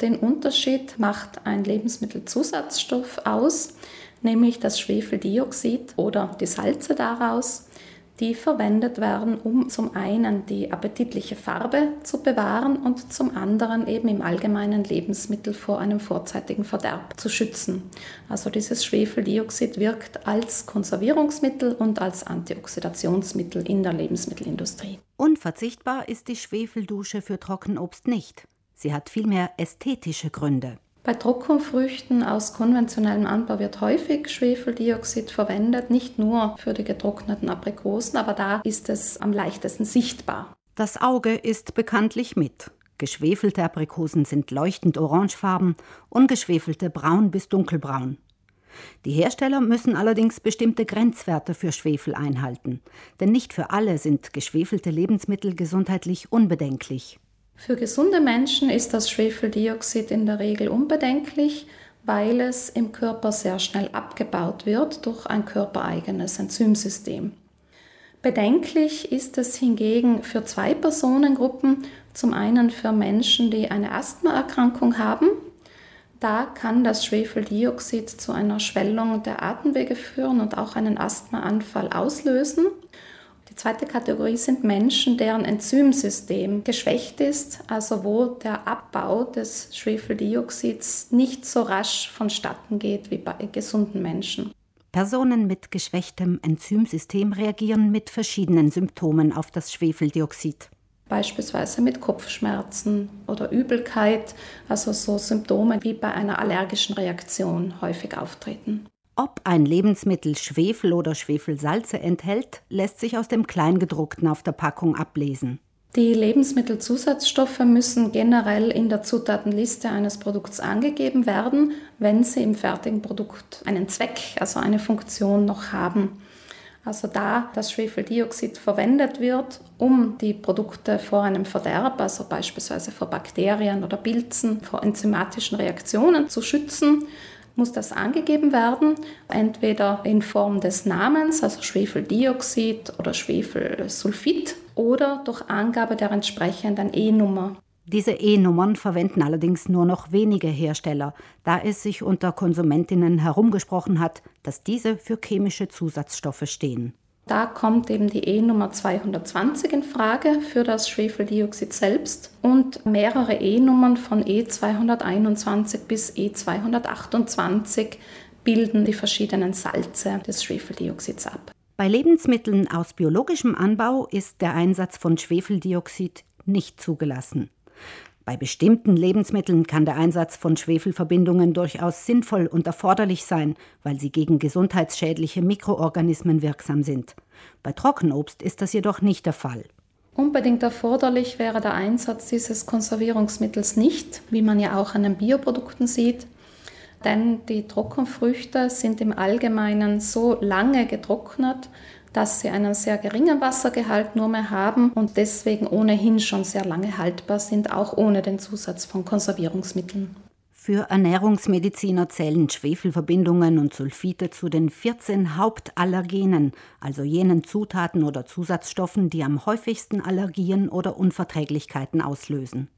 Den Unterschied macht ein Lebensmittelzusatzstoff aus, nämlich das Schwefeldioxid oder die Salze daraus die verwendet werden, um zum einen die appetitliche Farbe zu bewahren und zum anderen eben im allgemeinen Lebensmittel vor einem vorzeitigen Verderb zu schützen. Also dieses Schwefeldioxid wirkt als Konservierungsmittel und als Antioxidationsmittel in der Lebensmittelindustrie. Unverzichtbar ist die Schwefeldusche für Trockenobst nicht. Sie hat vielmehr ästhetische Gründe. Bei Trockenfrüchten aus konventionellem Anbau wird häufig Schwefeldioxid verwendet, nicht nur für die getrockneten Aprikosen, aber da ist es am leichtesten sichtbar. Das Auge ist bekanntlich mit. Geschwefelte Aprikosen sind leuchtend orangefarben, ungeschwefelte braun bis dunkelbraun. Die Hersteller müssen allerdings bestimmte Grenzwerte für Schwefel einhalten, denn nicht für alle sind geschwefelte Lebensmittel gesundheitlich unbedenklich. Für gesunde Menschen ist das Schwefeldioxid in der Regel unbedenklich, weil es im Körper sehr schnell abgebaut wird durch ein körpereigenes Enzymsystem. Bedenklich ist es hingegen für zwei Personengruppen. Zum einen für Menschen, die eine Asthmaerkrankung haben. Da kann das Schwefeldioxid zu einer Schwellung der Atemwege führen und auch einen Asthmaanfall auslösen. Zweite Kategorie sind Menschen, deren Enzymsystem geschwächt ist, also wo der Abbau des Schwefeldioxids nicht so rasch vonstatten geht wie bei gesunden Menschen. Personen mit geschwächtem Enzymsystem reagieren mit verschiedenen Symptomen auf das Schwefeldioxid. Beispielsweise mit Kopfschmerzen oder Übelkeit, also so Symptome wie bei einer allergischen Reaktion häufig auftreten. Ob ein Lebensmittel Schwefel oder Schwefelsalze enthält, lässt sich aus dem Kleingedruckten auf der Packung ablesen. Die Lebensmittelzusatzstoffe müssen generell in der Zutatenliste eines Produkts angegeben werden, wenn sie im fertigen Produkt einen Zweck, also eine Funktion noch haben. Also da das Schwefeldioxid verwendet wird, um die Produkte vor einem Verderb, also beispielsweise vor Bakterien oder Pilzen, vor enzymatischen Reaktionen zu schützen, muss das angegeben werden, entweder in Form des Namens, also Schwefeldioxid oder Schwefelsulfid, oder durch Angabe der entsprechenden E-Nummer. Diese E-Nummern verwenden allerdings nur noch wenige Hersteller, da es sich unter Konsumentinnen herumgesprochen hat, dass diese für chemische Zusatzstoffe stehen. Da kommt eben die E-Nummer 220 in Frage für das Schwefeldioxid selbst und mehrere E-Nummern von E221 bis E228 bilden die verschiedenen Salze des Schwefeldioxids ab. Bei Lebensmitteln aus biologischem Anbau ist der Einsatz von Schwefeldioxid nicht zugelassen. Bei bestimmten Lebensmitteln kann der Einsatz von Schwefelverbindungen durchaus sinnvoll und erforderlich sein, weil sie gegen gesundheitsschädliche Mikroorganismen wirksam sind. Bei Trockenobst ist das jedoch nicht der Fall. Unbedingt erforderlich wäre der Einsatz dieses Konservierungsmittels nicht, wie man ja auch an den Bioprodukten sieht, denn die Trockenfrüchte sind im Allgemeinen so lange getrocknet, dass sie einen sehr geringen Wassergehalt nur mehr haben und deswegen ohnehin schon sehr lange haltbar sind, auch ohne den Zusatz von Konservierungsmitteln. Für Ernährungsmediziner zählen Schwefelverbindungen und Sulfite zu den 14 Hauptallergenen, also jenen Zutaten oder Zusatzstoffen, die am häufigsten Allergien oder Unverträglichkeiten auslösen.